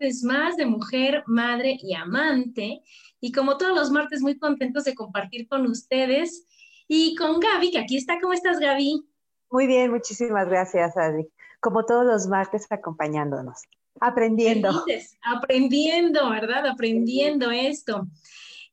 martes más de mujer, madre y amante. Y como todos los martes, muy contentos de compartir con ustedes y con Gaby, que aquí está. ¿Cómo estás, Gaby? Muy bien, muchísimas gracias, Adri. Como todos los martes, acompañándonos, aprendiendo. aprendiendo, ¿verdad? Aprendiendo esto.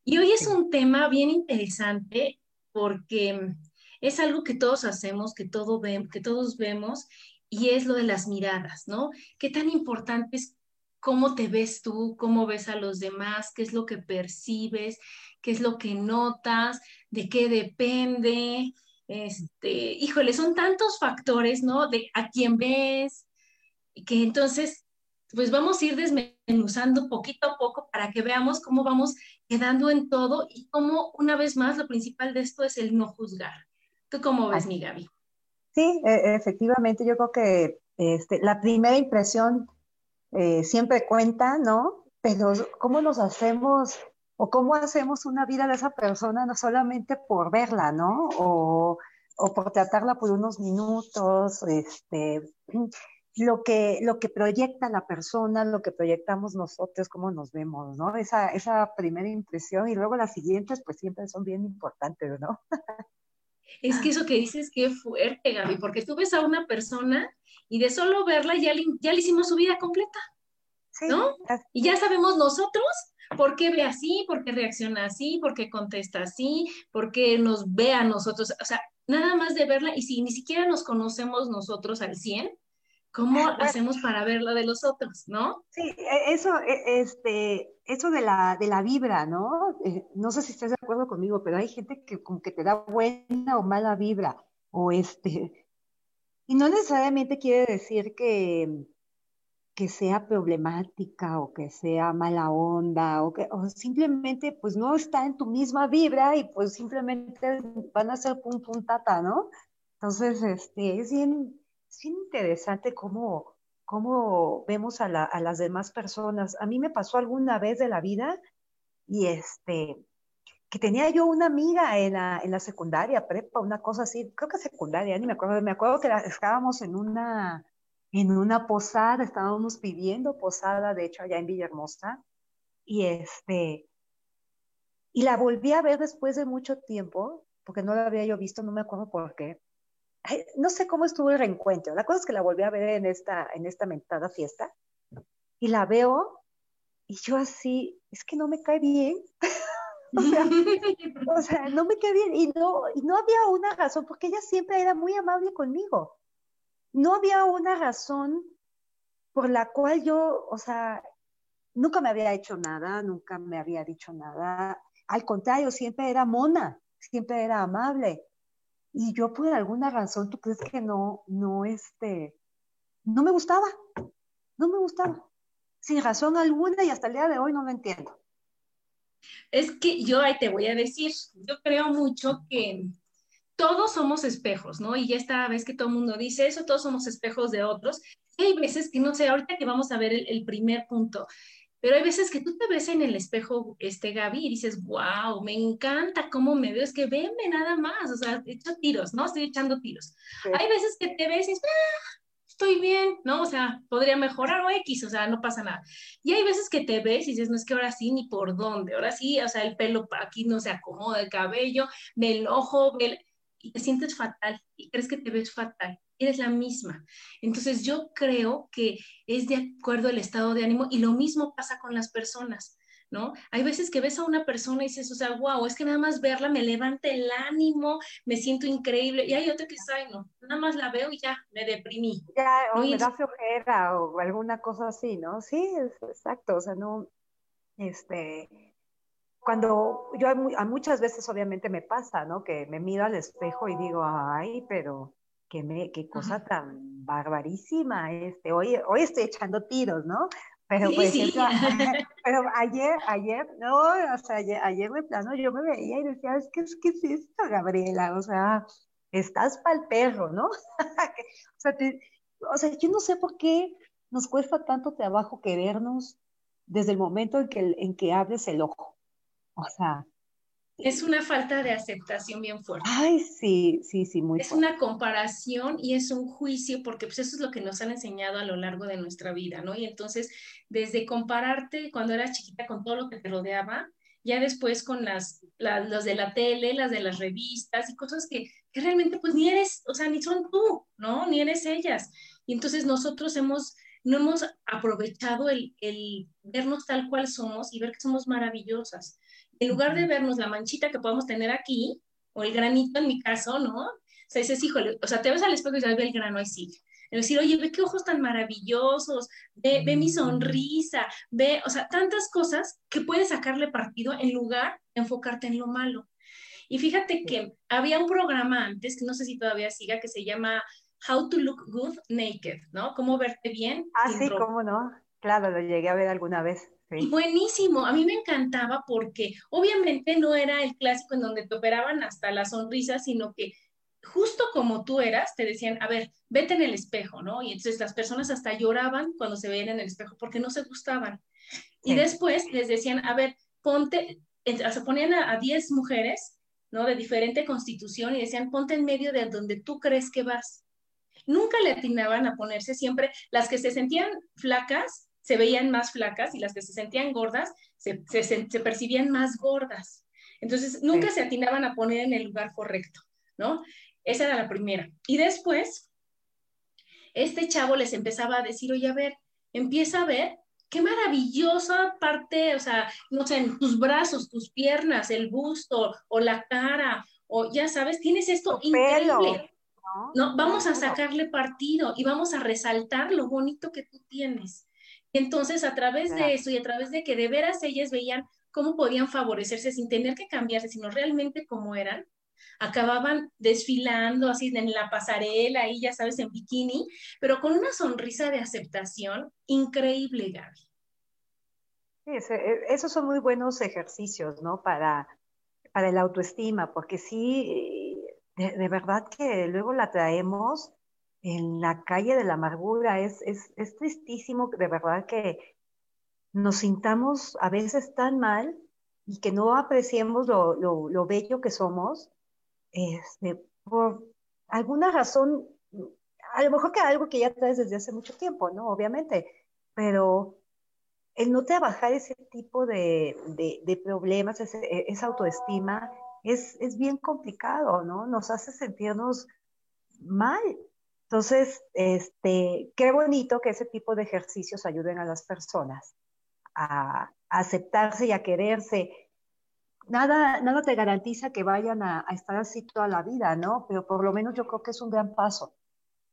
Y hoy es un tema bien interesante porque es algo que todos hacemos, que, todo que todos vemos, y es lo de las miradas, ¿no? Qué tan importante es cómo te ves tú, cómo ves a los demás, qué es lo que percibes, qué es lo que notas, de qué depende. Este, híjole, son tantos factores, ¿no? De a quién ves, que entonces, pues vamos a ir desmenuzando poquito a poco para que veamos cómo vamos quedando en todo y cómo, una vez más, lo principal de esto es el no juzgar. ¿Tú cómo ves, mi Gaby? Sí, e, efectivamente, yo creo que este, la primera impresión eh, siempre cuenta, ¿no? Pero ¿cómo nos hacemos o cómo hacemos una vida de esa persona no solamente por verla, ¿no? O, por tratarla por unos minutos, este, lo que, lo que proyecta la persona, lo que proyectamos nosotros, cómo nos vemos, ¿no? Esa, esa primera impresión y luego las siguientes, pues siempre son bien importantes, ¿no? Es que eso que dices, qué fuerte, Gaby, porque tú ves a una persona y de solo verla ya le, ya le hicimos su vida completa, ¿no? Y ya sabemos nosotros por qué ve así, por qué reacciona así, por qué contesta así, por qué nos ve a nosotros, o sea, nada más de verla y si ni siquiera nos conocemos nosotros al 100, ¿cómo hacemos para ver la de los otros, no? Sí, e, eso, e, este, eso de la, de la vibra, ¿no? Eh, no sé si estás de acuerdo conmigo, pero hay gente que como que te da buena o mala vibra, o este, y no necesariamente quiere decir que, que sea problemática o que sea mala onda o que o simplemente pues no está en tu misma vibra y pues simplemente van a ser pum pum ¿no? Entonces, este, es bien, interesante cómo, cómo vemos a, a, las demás personas. A mí me pasó alguna vez de la vida y este, que tenía yo una amiga en la, en la secundaria, prepa, una cosa así, creo que secundaria, ni me acuerdo, me acuerdo que estábamos en una, en una posada, estábamos pidiendo posada, de hecho, allá en Villahermosa, y este, y la volví a ver después de mucho tiempo, porque no la había yo visto, no me acuerdo por qué. no sé cómo estuvo el reencuentro. La cosa es que la volví a ver en esta, en esta mentada fiesta, y la veo, y yo así, es que no me cae bien. O sea, no me quedé bien y no, y no había una razón, porque ella siempre era muy amable conmigo. No había una razón por la cual yo, o sea, nunca me había hecho nada, nunca me había dicho nada. Al contrario, siempre era mona, siempre era amable. Y yo por alguna razón, ¿tú crees que no, no, este, no me gustaba? No me gustaba. Sin razón alguna y hasta el día de hoy no lo entiendo. Es que yo ahí te voy a decir, yo creo mucho que todos somos espejos, ¿no? Y ya esta vez que todo el mundo dice eso, todos somos espejos de otros. Y hay veces que, no sé, ahorita que vamos a ver el, primer punto, pero hay veces que tú te ves en el espejo, este Gaby, y dices, wow, me encanta cómo me veo, es que venme nada más, o sea, he hecho tiros, ¿no? Estoy echando tiros. Hay veces que te ves y dices, ah, estoy bien, ¿no? O sea, podría mejorar o X, o sea, no pasa nada. Y hay veces que te ves y dices, no es que ahora sí ni por dónde, ahora sí, o sea, el pelo aquí no se acomoda, el cabello, me enojo, y te sientes fatal y crees que te ves fatal. Eres la misma. Entonces yo creo que es de acuerdo al estado de ánimo y lo mismo pasa con las personas. ¿No? Hay veces que ves a una persona y dices, o sea, wow, es que nada más verla me levanta el ánimo, me siento increíble. Y hay otra que dice, ay, no, nada más la veo y ya, me deprimí. Ya, o me da flojera o alguna cosa así, ¿no? Sí, es, exacto, o sea, no, este, cuando yo a muchas veces obviamente me pasa, ¿no? Que me miro al espejo y digo, ay, pero qué, me, qué cosa tan barbarísima, este, hoy, hoy estoy echando tiros, ¿no? Pero, pues, pero ayer, ayer, no, o sea, ayer, ayer de plano yo me veía y decía, es que, es que es esto, Gabriela? O sea, estás pa'l perro, ¿no? o, sea, o sea, yo no sé por qué nos cuesta tanto trabajo querernos desde el momento en que, en que abres el ojo. O sea, es una falta de aceptación bien fuerte. Ay, sí, sí, sí, muy Es una comparación y es un juicio, porque pues eso es lo que nos han enseñado a lo largo de nuestra vida, ¿no? Y entonces, desde compararte cuando eras chiquita con todo lo que te rodeaba, ya después con las, los de la tele, las de las revistas y cosas que, que realmente pues ni eres, o sea, ni son tú, ¿no? Ni eres ellas. Y entonces nosotros hemos no hemos aprovechado el, el, vernos tal cual somos y ver que somos maravillosas en lugar de vernos la manchita que podemos tener aquí, o el granito en mi caso, ¿no? O sea, dices, híjole, o sea, te ves al espejo y ya ve el grano ahí sí. Es decir, oye, ve qué ojos tan maravillosos, ve, ve mi sonrisa, ve, o sea, tantas cosas que puedes sacarle partido en lugar de enfocarte en lo malo. Y fíjate que había un programa antes, que no sé si todavía siga, que se llama How to Look Good Naked, ¿no? Cómo verte bien. Ah, sí, cómo no. Claro, lo llegué a ver alguna vez. Buenísimo, a mí me encantaba porque obviamente no era el clásico en donde te operaban hasta la sonrisa, sino que justo como tú eras, te decían, a ver, vete en el espejo, ¿no? Y entonces las personas hasta lloraban cuando se veían en el espejo porque no se gustaban. Y después les decían, a ver, ponte, se ponían a 10 mujeres, ¿no? De diferente constitución y decían, ponte en medio de donde tú crees que vas. Nunca le atinaban a ponerse siempre, las que se sentían flacas, se veían más flacas y las que se sentían gordas se, percibían más gordas. Entonces, nunca se atinaban a poner en el lugar correcto, ¿no? Esa era la primera. Y después, este chavo les empezaba a decir, oye, a ver, empieza a ver qué maravillosa parte, o sea, no sé, en tus brazos, tus piernas, el busto o la cara, o ya sabes, tienes esto increíble. ¿No? Vamos a sacarle partido y vamos a resaltar lo bonito que tú tienes. Entonces, a través de eso y a través de que de veras ellas veían cómo podían favorecerse sin tener que cambiarse, sino realmente como eran, acababan desfilando así en la pasarela, y ya sabes, en bikini, pero con una sonrisa de aceptación increíble, Gaby. Sí, e, esos son muy buenos ejercicios, ¿no? Para, para el autoestima, porque sí, de verdad que luego la traemos en la calle de la amargura. Es, es, es tristísimo, de verdad, que nos sintamos a veces tan mal y que no apreciemos lo, lo, bello que somos, este, por alguna razón, a lo mejor que algo que ya traes desde hace mucho tiempo, ¿no? Obviamente, pero el no trabajar ese tipo de, de, problemas, e, esa autoestima, es, es bien complicado, ¿no? Nos hace sentirnos mal, entonces, este, qué bonito que ese tipo de ejercicios ayuden a las personas a, aceptarse y a quererse. Nada, nada te garantiza que vayan a, estar así toda la vida, ¿no? Pero por lo menos yo creo que es un gran paso,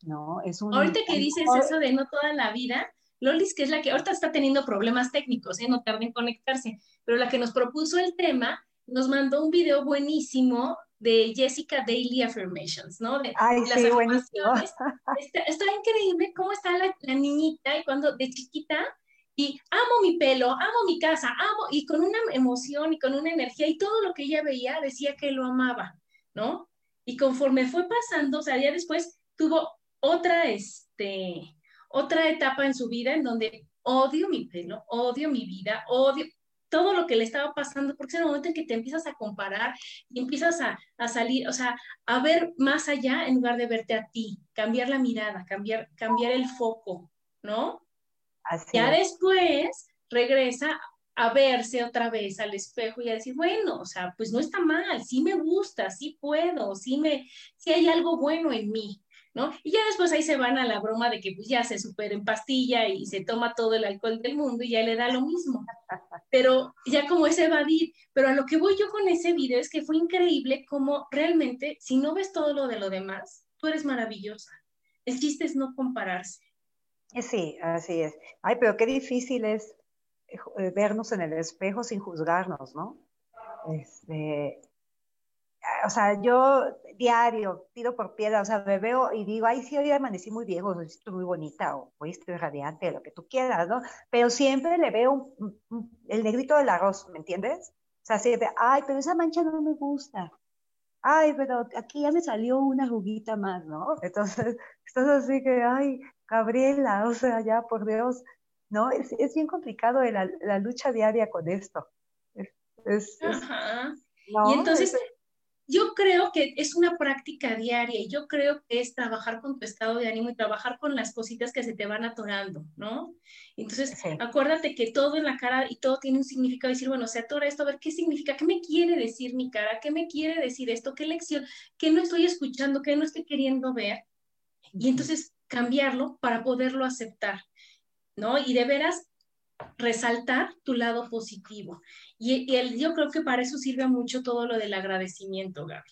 ¿no? Es un, ahorita que dices eso de no toda la vida, Lolis, que es la que ahorita está teniendo problemas técnicos, ¿eh? no tarda en conectarse, pero la que nos propuso el tema, nos mandó un video buenísimo de Jessica Daily Affirmations, ¿no? De, Ay, las sí, afirmaciones. Está, increíble cómo está la, niñita y cuando de chiquita y amo mi pelo, amo mi casa, amo, y con una emoción y con una energía y todo lo que ella veía decía que lo amaba, ¿no? Y conforme fue pasando, o sea, ya después tuvo otra, este, otra etapa en su vida en donde odio mi pelo, odio mi vida, odio, todo lo que le estaba pasando, porque es el momento en que te empiezas a comparar y empiezas a, a, salir, o sea, a ver más allá en lugar de verte a ti, cambiar la mirada, cambiar, cambiar el foco, ¿no? Así ya después regresa a verse otra vez al espejo y a decir, bueno, o sea, pues no está mal, sí me gusta, sí puedo, sí me, sí hay algo bueno en mí, ¿no? Y ya después ahí se van a la broma de que pues ya se super en pastilla y se toma todo el alcohol del mundo y ya le da lo mismo. Pero ya como es evadir, pero a lo que voy yo con ese video es que fue increíble como realmente, si no ves todo lo de lo demás, tú eres maravillosa. El chiste es no compararse. Sí, así es. Ay, pero qué difícil es eh, vernos en el espejo sin juzgarnos, ¿no? Este, o sea, yo diario tiro por piedra, o sea, me veo y digo, ay, sí, hoy amanecí muy viejo, hoy estoy muy bonita, o hoy estoy radiante, lo que tú quieras, ¿no? Pero siempre le veo el negrito del arroz, ¿me entiendes? O sea, siempre, ay, pero esa mancha no me gusta. Ay, pero aquí ya me salió una juguita más, ¿no? Entonces, estás así que, ay, Gabriela, o sea, ya, por Dios, ¿no? Es, es bien complicado la, la, lucha diaria con esto. Es, Ajá. y entonces, yo creo que es una práctica diaria y yo creo que es trabajar con tu estado de ánimo y trabajar con las cositas que se te van atorando, ¿no? Entonces, acuérdate que todo en la cara y todo tiene un significado. Decir, bueno, se atora esto, a ver qué significa, qué me quiere decir mi cara, qué me quiere decir esto, qué lección, qué no estoy escuchando, qué no estoy queriendo ver. Y entonces cambiarlo para poderlo aceptar, ¿no? Y de veras resaltar tu lado positivo. Y, el, yo creo que para eso sirve mucho todo lo del agradecimiento, Gaby,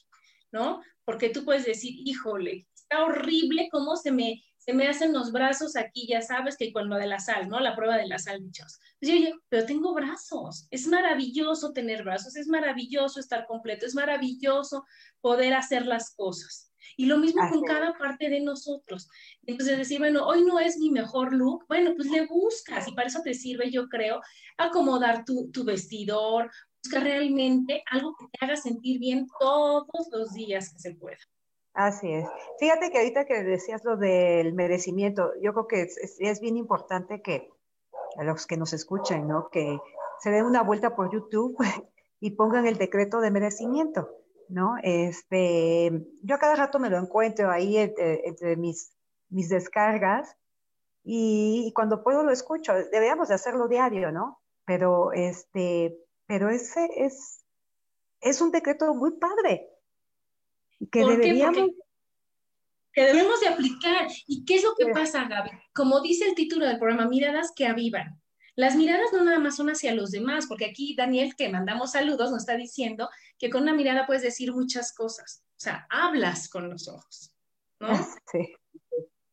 ¿no? Porque tú puedes decir, híjole, está horrible cómo se me, se me hacen los brazos aquí, ya sabes que con lo de la sal, ¿no? La prueba de la sal, dichos. Pues yo, pero tengo brazos, es maravilloso tener brazos, es maravilloso estar completo, es maravilloso poder hacer las cosas. Y lo mismo con cada parte de nosotros. Entonces decir, bueno, hoy no es mi mejor look, bueno, pues le buscas y para eso te sirve, yo creo, acomodar tu, tu vestidor, busca realmente algo que te haga sentir bien todos los días que se pueda. Así es. Fíjate que ahorita que decías lo del merecimiento, yo creo que es, es, bien importante que a los que nos escuchen, ¿no? Que se den una vuelta por YouTube y pongan el decreto de merecimiento ¿no? Este, yo a cada rato me lo encuentro ahí entre, mis, mis descargas y, cuando puedo lo escucho. Deberíamos de hacerlo diario, ¿no? Pero, este, pero ese es, es un decreto muy padre. Que deberíamos... Que debemos de aplicar. ¿Y qué es lo que pasa, Gaby? Como dice el título del programa, miradas que avivan. Las miradas no nada más son hacia los demás, porque aquí Daniel, que mandamos saludos, nos está diciendo que con una mirada puedes decir muchas cosas. O sea, hablas con los ojos, ¿no? Sí.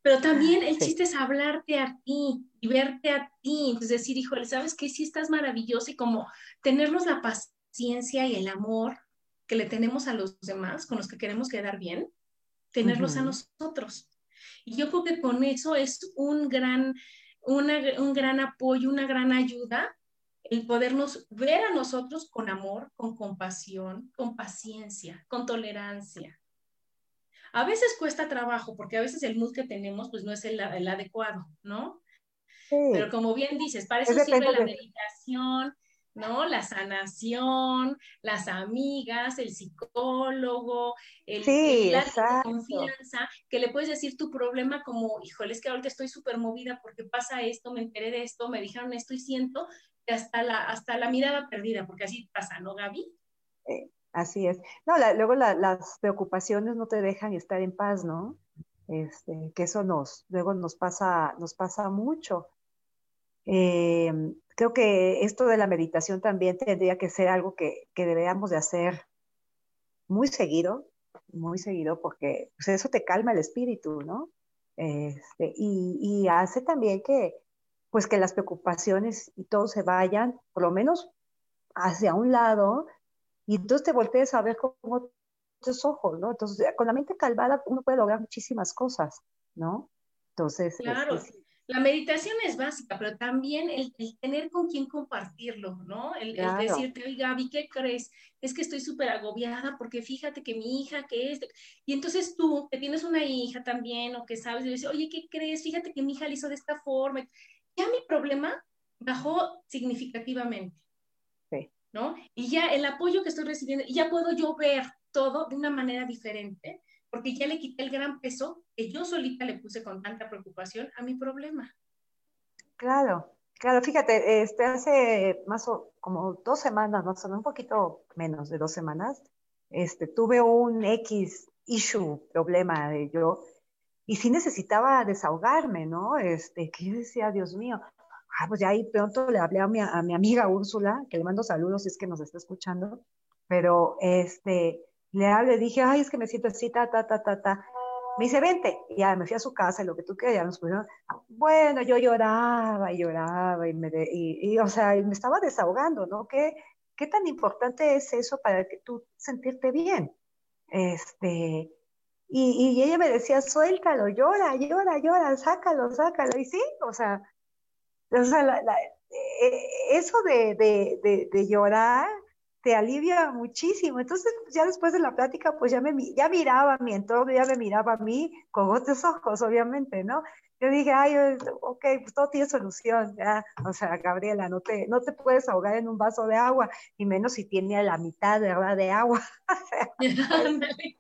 Pero también el chiste es hablarte a ti y verte a ti. Es decir, híjole, ¿sabes qué? Sí estás maravilloso y como tenernos la paciencia y el amor que le tenemos a los demás, con los que queremos quedar bien, tenerlos a nosotros. Y yo creo que con eso es un gran un gran apoyo, una gran ayuda el podernos ver a nosotros con amor, con compasión, con paciencia, con tolerancia. A veces cuesta trabajo porque a veces el mood que tenemos pues no es el, adecuado, ¿no? Pero como bien dices, para eso sirve la meditación, ¿no? La sanación, las amigas, el psicólogo, el, sí, confianza, que le puedes decir tu problema como, híjole, es que ahorita estoy súper movida porque pasa esto, me enteré de esto, me dijeron esto y siento que hasta la, hasta la mirada perdida, porque así pasa, ¿no, Gaby? así es. No, luego las preocupaciones no te dejan estar en paz, ¿no? Este, que eso nos, luego nos pasa, nos pasa mucho. Eh, creo que esto de la meditación también tendría que ser algo que, que deberíamos de hacer muy seguido, muy seguido, porque pues, eso te calma el espíritu, ¿no? Este, y, hace también que, pues que las preocupaciones y todo se vayan, por lo menos hacia un lado, y entonces te voltees a ver con otros ojos, ¿no? Entonces, con la mente calmada uno puede lograr muchísimas cosas, ¿no? Entonces, claro. Este, la meditación es básica, pero también el, tener con quién compartirlo, ¿no? El, decirte, oye, Gaby, ¿qué crees? Es que estoy súper agobiada porque fíjate que mi hija, que es... Y entonces tú, que tienes una hija también o que sabes, y dices, oye, ¿qué crees? Fíjate que mi hija lo hizo de esta forma. Ya mi problema bajó significativamente. ¿no? Y ya el apoyo que estoy recibiendo, y ya puedo yo ver todo de una manera diferente, porque ya le quité el gran peso que yo solita le puse con tanta preocupación a mi problema. Claro, claro, fíjate, este, hace más o como dos semanas, más o menos, un poquito menos de dos semanas, este, tuve un X issue, problema de yo, y sí necesitaba desahogarme, ¿no? Este, que yo decía, Dios mío, ah, pues ya ahí pronto le hablé a mi, a mi amiga Úrsula, que le mando saludos si es que nos está escuchando, pero este, le hablé, dije, ay, es que me siento así, ta, ta, ta, ta, ta. Me dice, vente. Y ya me fui a su casa y lo que tú quieras, ya nos pusieron. Bueno, yo lloraba y lloraba y me, y, y, o sea, me estaba desahogando, ¿no? ¿Qué, ¿Qué tan importante es eso para que tú sentirte bien? Este, y, y ella me decía, suéltalo, llora, llora, llora, sácalo, sácalo. Y sí, o sea, o sea la, la, eh, eso de, de, de, de llorar te alivia muchísimo. Entonces, ya después de la plática, pues ya, me, ya miraba a mi entorno, ya me miraba a mí con otros ojos, obviamente, ¿no? Yo dije, ay, ok, pues todo tiene solución, ya, o sea, Gabriela, no te, no te puedes ahogar en un vaso de agua, y menos si tiene la mitad, ¿verdad?, de agua.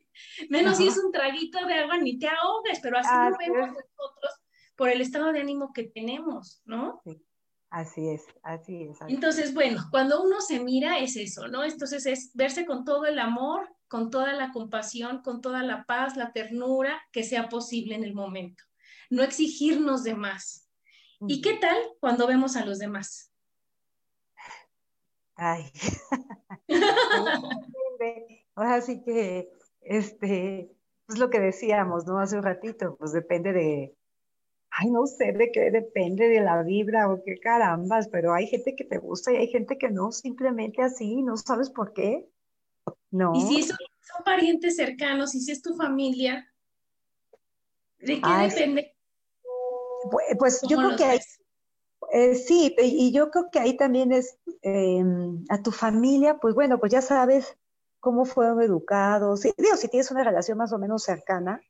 menos si es un traguito de agua, ni te ahogues, pero así lo vemos nosotros por el estado de ánimo que tenemos, ¿no? Sí. Así es, así es. Así Entonces, bueno, cuando uno se mira es eso, ¿no? Entonces es verse con todo el amor, con toda la compasión, con toda la paz, la ternura que sea posible en el momento. No exigirnos de más. ¿Y qué tal cuando vemos a los demás? Ay. Ahora sí que, este, es lo que decíamos, ¿no? Hace un ratito, pues depende de, ay, no sé de qué depende de la vibra o qué carambas, pero hay gente que te gusta y hay gente que no, simplemente así, no sabes por qué. No. Y si son, son parientes cercanos, y si es tu familia, ¿de qué depende? Pues, pues yo creo que hay, eh, sí, y yo creo que ahí también es eh, a tu familia, pues bueno, pues ya sabes cómo fueron educados. digo, si tienes una relación más o menos cercana,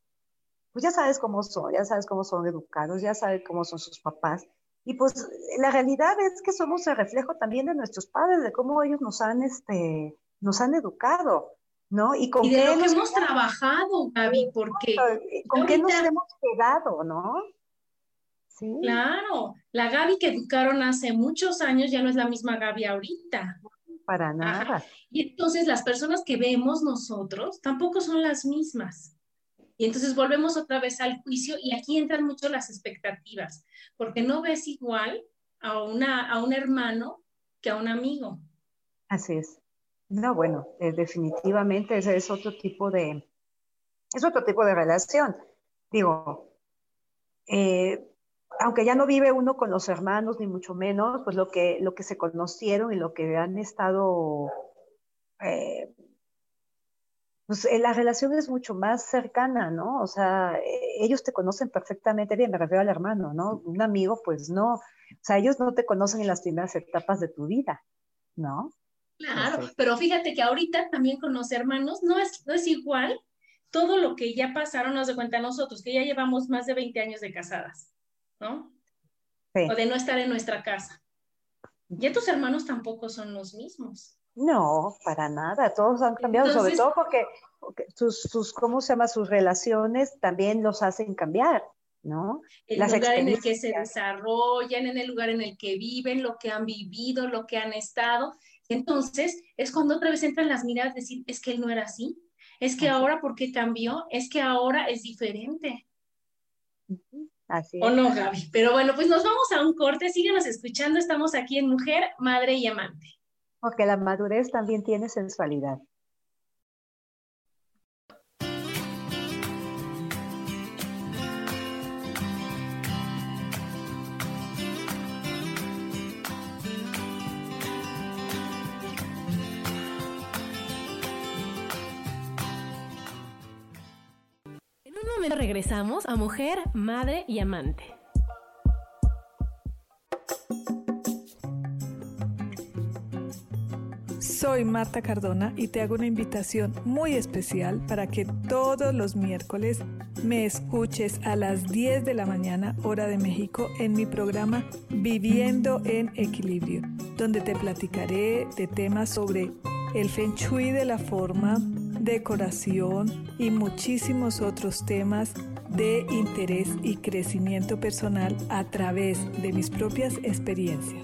pues ya sabes cómo son, ya sabes cómo son educados, ya sabes cómo son sus papás. Y pues la realidad es que somos el reflejo también de nuestros padres, de cómo ellos nos han, este, nos han educado, ¿no? Y, con de lo que hemos trabajado, Gaby, porque... ¿Con qué nos hemos quedado, no? Sí. Claro, la Gaby que educaron hace muchos años ya no es la misma Gaby ahorita. Para nada. Ajá. Y entonces las personas que vemos nosotros tampoco son las mismas. Y entonces volvemos otra vez al juicio y aquí entran mucho las expectativas, porque no ves igual a, una, a un hermano que a un amigo. Así es. No, bueno, eh, definitivamente ese es otro tipo de, es otro tipo de relación. Digo, eh, aunque ya no vive uno con los hermanos, ni mucho menos, pues lo que, lo que se conocieron y lo que han estado eh, pues eh, la relación es mucho más cercana, ¿no? O sea, eh, ellos te conocen perfectamente bien, me refiero al hermano, ¿no? Un amigo, pues no, o sea, ellos no te conocen en las primeras etapas de tu vida, ¿no? Claro, pero fíjate que ahorita también con los hermanos no es, no es igual todo lo que ya pasaron, nos de cuenta nosotros, que ya llevamos más de 20 años de casadas, ¿no? Sí. O de no estar en nuestra casa. Ya tus hermanos tampoco son los mismos. No, para nada, todos han cambiado, sobre todo porque, sus, sus, ¿cómo se llama? Sus relaciones también los hacen cambiar, ¿no? El lugar en el que se desarrollan, en el lugar en el que viven, lo que han vivido, lo que han estado. Entonces, es cuando otra vez entran las miradas, decir, es que él no era así, es que ahora, ¿por qué cambió? Es que ahora es diferente. Así ¿O no, Gaby? Pero bueno, pues nos vamos a un corte, síguenos escuchando, estamos aquí en Mujer, Madre y Amante. Porque la madurez también tiene sensualidad. En un momento regresamos a Mujer, Madre y Amante. Soy Marta Cardona y te hago una invitación muy especial para que todos los miércoles me escuches a las 10 de la mañana hora de México en mi programa Viviendo en Equilibrio donde te platicaré de temas sobre el feng shui de la forma, decoración y muchísimos otros temas de interés y crecimiento personal a través de mis propias experiencias.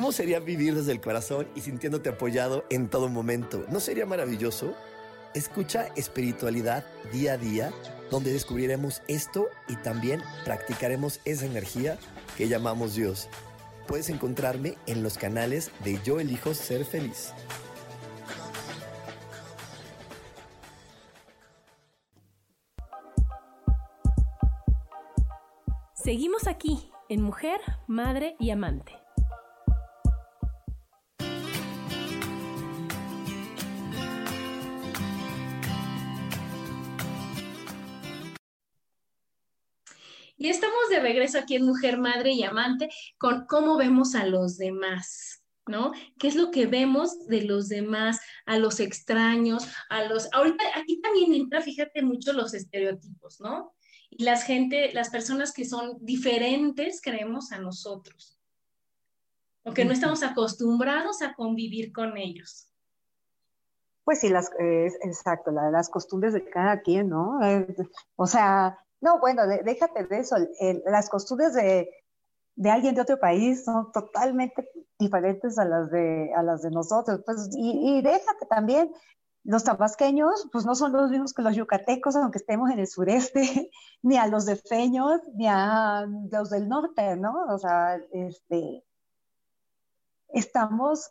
¿Cómo sería vivir desde el corazón y sintiéndote apoyado en todo momento? ¿No sería maravilloso? Escucha espiritualidad día a día, donde descubriremos esto y también practicaremos esa energía que llamamos Dios. Puedes encontrarme en los canales de Yo elijo ser feliz. Seguimos aquí en Mujer, Madre y Amante. De regreso aquí en Mujer, Madre y Amante con cómo vemos a los demás, ¿no? ¿Qué es lo que vemos de los demás, a los extraños, a los... Ahorita aquí también entra, fíjate mucho los estereotipos, ¿no? Y las gente, las personas que son diferentes creemos a nosotros, o que no estamos acostumbrados a convivir con ellos. Pues sí, las, exacto, las costumbres de cada quien, ¿no? Eh, o sea, no, bueno, déjate de eso. las costumbres de, alguien de otro país son totalmente diferentes a las de, a las de nosotros. Pues, y, déjate también, los tabasqueños, pues no son los mismos que los yucatecos, aunque estemos en el sureste, ni a los de feños, ni a los del norte, ¿no? O sea, este, estamos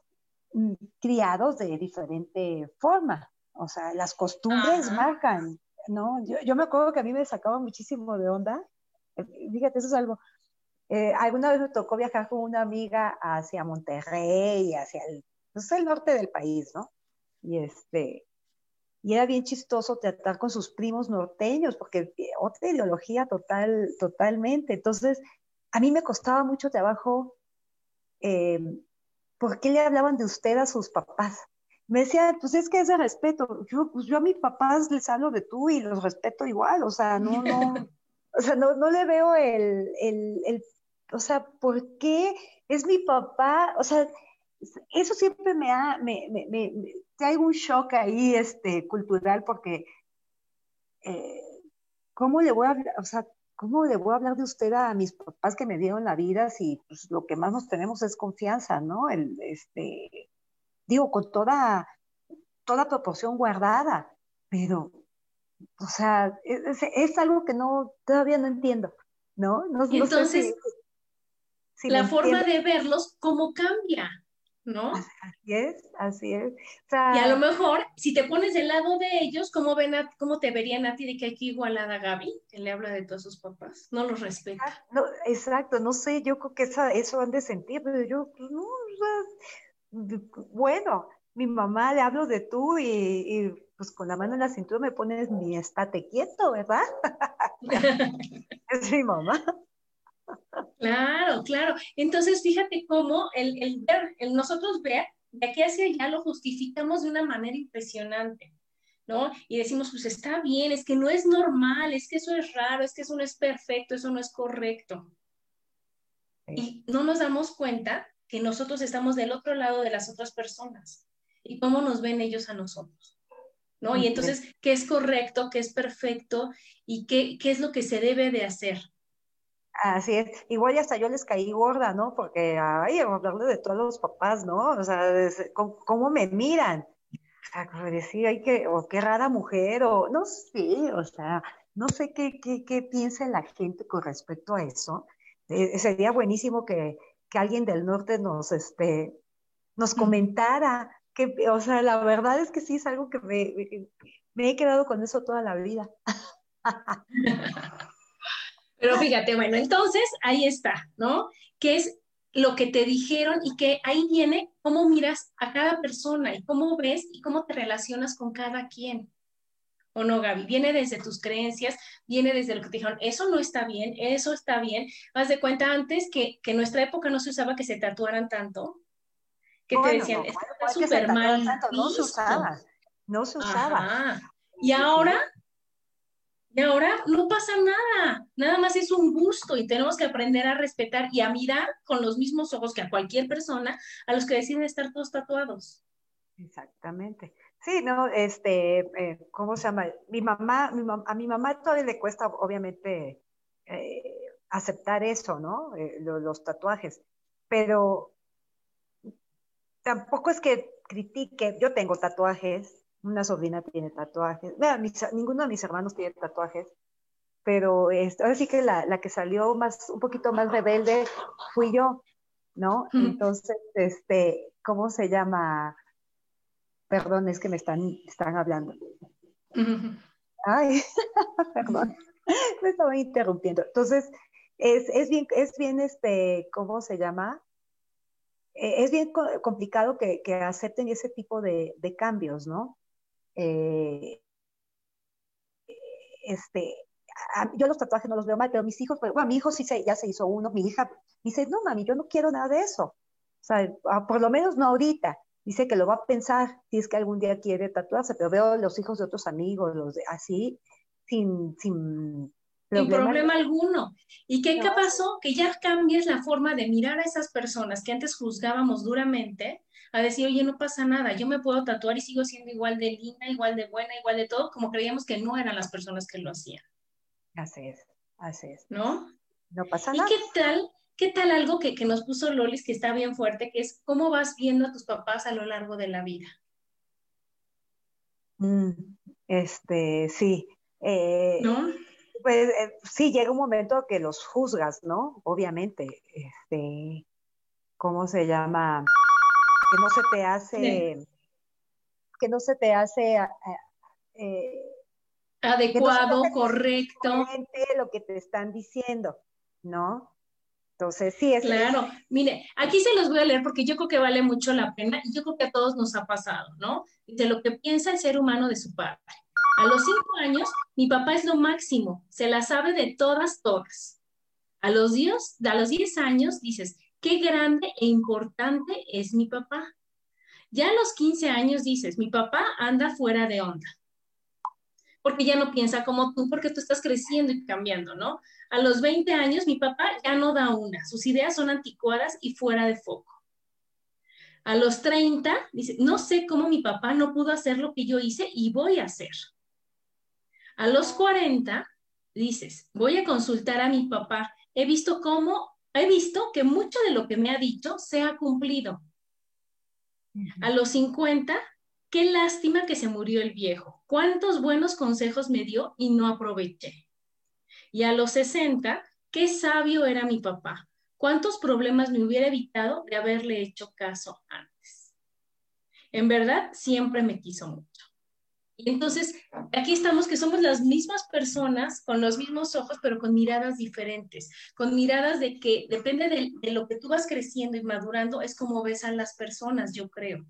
mm, criados de diferente forma. O sea, las costumbres marcan, ¿no? Yo, yo, me acuerdo que a mí me sacaba muchísimo de onda. Eh, fíjate, eso es algo. Eh, alguna vez me tocó viajar con una amiga hacia Monterrey, hacia el, pues, el norte del país, ¿no? Y este, y era bien chistoso tratar con sus primos norteños, porque eh, otra ideología total, totalmente. Entonces, a mí me costaba mucho trabajo, ¿por qué le hablaban de usted a sus papás? Me decía, pues es que es de respeto. Yo, pues yo a mis papás les hablo de tú y los respeto igual, o sea, no, no, o sea, no, no le veo el, el, el, o sea, ¿por qué es mi papá? O sea, eso siempre me ha, me, me, me, hay un shock ahí, este, cultural, porque, eh, ¿cómo le voy a hablar, o sea, cómo le voy a hablar de usted a mis papás que me dieron la vida si pues, lo que más nos tenemos es confianza, ¿no? El, este, digo, con toda, toda proporción guardada, pero, o sea, es, algo que no, todavía no entiendo, ¿no? no, entonces, la forma de verlos, ¿cómo cambia? ¿no? Así es, así es. y a lo mejor, si te pones del lado de ellos, ¿cómo, ven cómo te verían a ti de que hay que igualar a Gaby, que le habla de todos sus papás? No los respeta. Ah, no, exacto, no sé, yo creo que esa, eso han de sentir, pero yo, pues no, o sea, bueno, mi mamá le hablo de tú y, pues con la mano en la cintura me pones mi estate quieto, ¿verdad? es mi mamá. Claro, claro. Entonces, fíjate cómo el, el ver, el nosotros ver, de aquí hacia allá lo justificamos de una manera impresionante, ¿no? Y decimos, pues está bien, es que no es normal, es que eso es raro, es que eso no es perfecto, eso no es correcto. Y no nos damos cuenta que nosotros estamos del otro lado de las otras personas y cómo nos ven ellos a nosotros. ¿No? Y entonces, ¿qué es correcto, qué es perfecto y qué, qué es lo que se debe de hacer? Así es, igual hasta yo les caí gorda, ¿no? Porque, ay, hablarle de todos los papás, ¿no? O sea, ¿cómo, me miran? O sea, como decir, ay, que, o qué rara mujer, o no sé, o sea, no sé qué, qué, qué piensa la gente con respecto a eso. Eh, sería buenísimo que, que alguien del norte nos, este, nos comentara que, o sea, la verdad es que sí es algo que me, me he quedado con eso toda la vida. Pero fíjate, bueno, entonces ahí está, ¿no? Que es lo que te dijeron y que ahí viene cómo miras a cada persona y cómo ves y cómo te relacionas con cada quien. ¿O no, Gaby? Viene desde tus creencias, viene desde lo que te dijeron, eso no está bien, eso está bien. Haz de cuenta antes que, que en nuestra época no se usaba que se tatuaran tanto, que te decían, está súper mal. no se usaba, no se usaba. Y ahora y ahora no pasa nada, nada más es un gusto y tenemos que aprender a respetar y a mirar con los mismos ojos que a cualquier persona a los que deciden estar todos tatuados. Exactamente. Sí, no, este, eh, ¿cómo se llama? Mi mamá, a mi mamá todavía le cuesta, obviamente, eh, aceptar eso, ¿no? Eh, los tatuajes, pero tampoco es que critique, yo tengo tatuajes, una sobrina tiene tatuajes, ninguno de mis hermanos tiene tatuajes, pero este, ahora sí que la, la, que salió más, un poquito más rebelde fui yo, ¿no? Entonces, este, ¿cómo se llama? Perdón, es que me están, están hablando. Ay, perdón, me estaba interrumpiendo. Entonces, es, es, bien, es bien, este, ¿cómo se llama? E, es bien complicado que, que acepten ese tipo de, de cambios, ¿no? Eh, este, yo los tatuajes no los veo mal, pero mis hijos, bueno, mi hijo sí se, ya se hizo uno, mi hija dice, no, mami, yo no quiero nada de eso. O sea, ah, por lo menos no ahorita. Dice que lo va a pensar si es que algún día quiere tatuarse, pero veo los hijos de otros amigos, los de, así, sin, sin problema. Sin problema alguno. ¿Y qué, qué pasó? Que ya cambies la forma de mirar a esas personas que antes juzgábamos duramente a decir, oye, no pasa nada, yo me puedo tatuar y sigo siendo igual de linda, igual de buena, igual de todo, como creíamos que no eran las personas que lo hacían. Así es, así es. ¿No? No pasa nada. ¿Y qué tal? ¿Qué tal algo que, nos puso Lolis que está bien fuerte, que es cómo vas viendo a tus papás a lo largo de la vida? Mm, este, sí. Eh, ¿No? Pues eh, sí, llega un momento que los juzgas, ¿no? Obviamente. Este, ¿cómo se llama? que no se te hace, que no se te hace eh, adecuado, correcto. Lo que te están diciendo, ¿no? Entonces, sí, es. Claro, mire, aquí se los voy a leer porque yo creo que vale mucho la pena y yo creo que a todos nos ha pasado, ¿no? De lo que piensa el ser humano de su padre. A los cinco años, mi papá es lo máximo, se la sabe de todas, todas. A los, diez, a los diez años dices, qué grande e importante es mi papá. Ya a los 15 años dices, mi papá anda fuera de onda, porque ya no piensa como tú, porque tú estás creciendo y cambiando, ¿no? A los 20 años mi papá ya no da una, sus ideas son anticuadas y fuera de foco. A los 30 dice, no sé cómo mi papá no pudo hacer lo que yo hice y voy a hacer. A los 40 dices, voy a consultar a mi papá, he visto cómo he visto que mucho de lo que me ha dicho se ha cumplido. A los 50, qué lástima que se murió el viejo. Cuántos buenos consejos me dio y no aproveché. Y a los 60, qué sabio era mi papá. Cuántos problemas me hubiera evitado de haberle hecho caso antes. En verdad, siempre me quiso mucho. Y entonces, aquí estamos que somos las mismas personas con los mismos ojos, pero con miradas diferentes, con miradas de que depende de, lo que tú vas creciendo y madurando, es como ves a las personas, yo creo.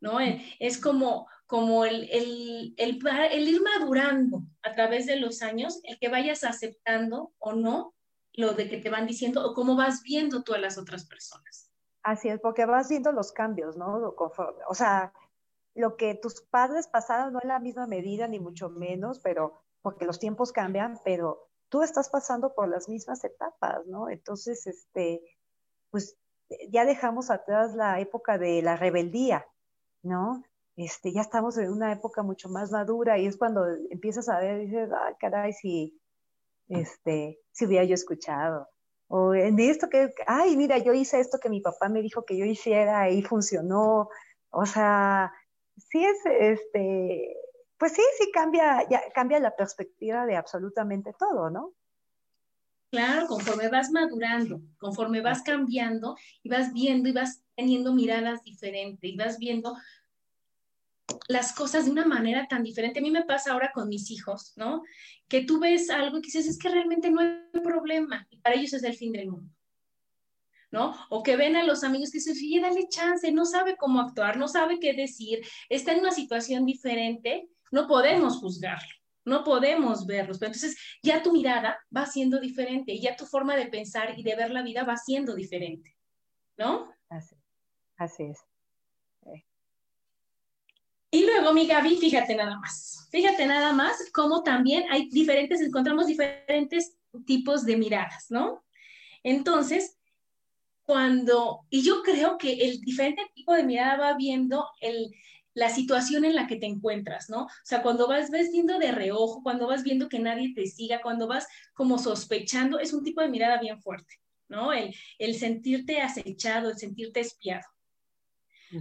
¿No? Eh, es como, como el, el, el, el ir madurando a través de los años, el que vayas aceptando o no lo de que te van diciendo o cómo vas viendo tú a las otras personas. Así es, porque vas viendo los cambios, ¿no? O sea, lo que tus padres pasaron no en la misma medida, ni mucho menos, pero porque los tiempos cambian, pero tú estás pasando por las mismas etapas, ¿no? Entonces, este, pues ya dejamos atrás la época de la rebeldía, ¿no? Este, ya estamos en una época mucho más madura y es cuando empiezas a ver, dices, ay, caray, si, este, si hubiera yo escuchado. O en esto que, ay, mira, yo hice esto que mi papá me dijo que yo hiciera y funcionó. O sea, sí es, este, pues sí, sí cambia, ya, cambia la perspectiva de absolutamente todo, ¿no? Claro, conforme vas madurando, conforme vas cambiando y vas viendo y vas teniendo miradas diferentes y vas viendo las cosas de una manera tan diferente. A mí me pasa ahora con mis hijos, ¿no? Que tú ves algo y dices, es que realmente no hay problema. Y para ellos es el fin del mundo. ¿no? O que ven a los amigos que dicen, oye, dale chance, no sabe cómo actuar, no sabe qué decir, está en una situación diferente, no podemos juzgarlo, no podemos verlos. Pero entonces ya tu mirada va siendo diferente, y ya tu forma de pensar y de ver la vida va siendo diferente, ¿no? Así, así es. Y luego, mi Gaby, fíjate nada más, fíjate nada más cómo también hay diferentes, encontramos diferentes tipos de miradas, ¿no? Entonces, cuando, y yo creo que el diferente tipo de mirada va viendo el, la situación en la que te encuentras, ¿no? O sea, cuando vas, ves viendo de reojo, cuando vas viendo que nadie te siga, cuando vas como sospechando, es un tipo de mirada bien fuerte, ¿no? El sentirte acechado, el sentirte espiado.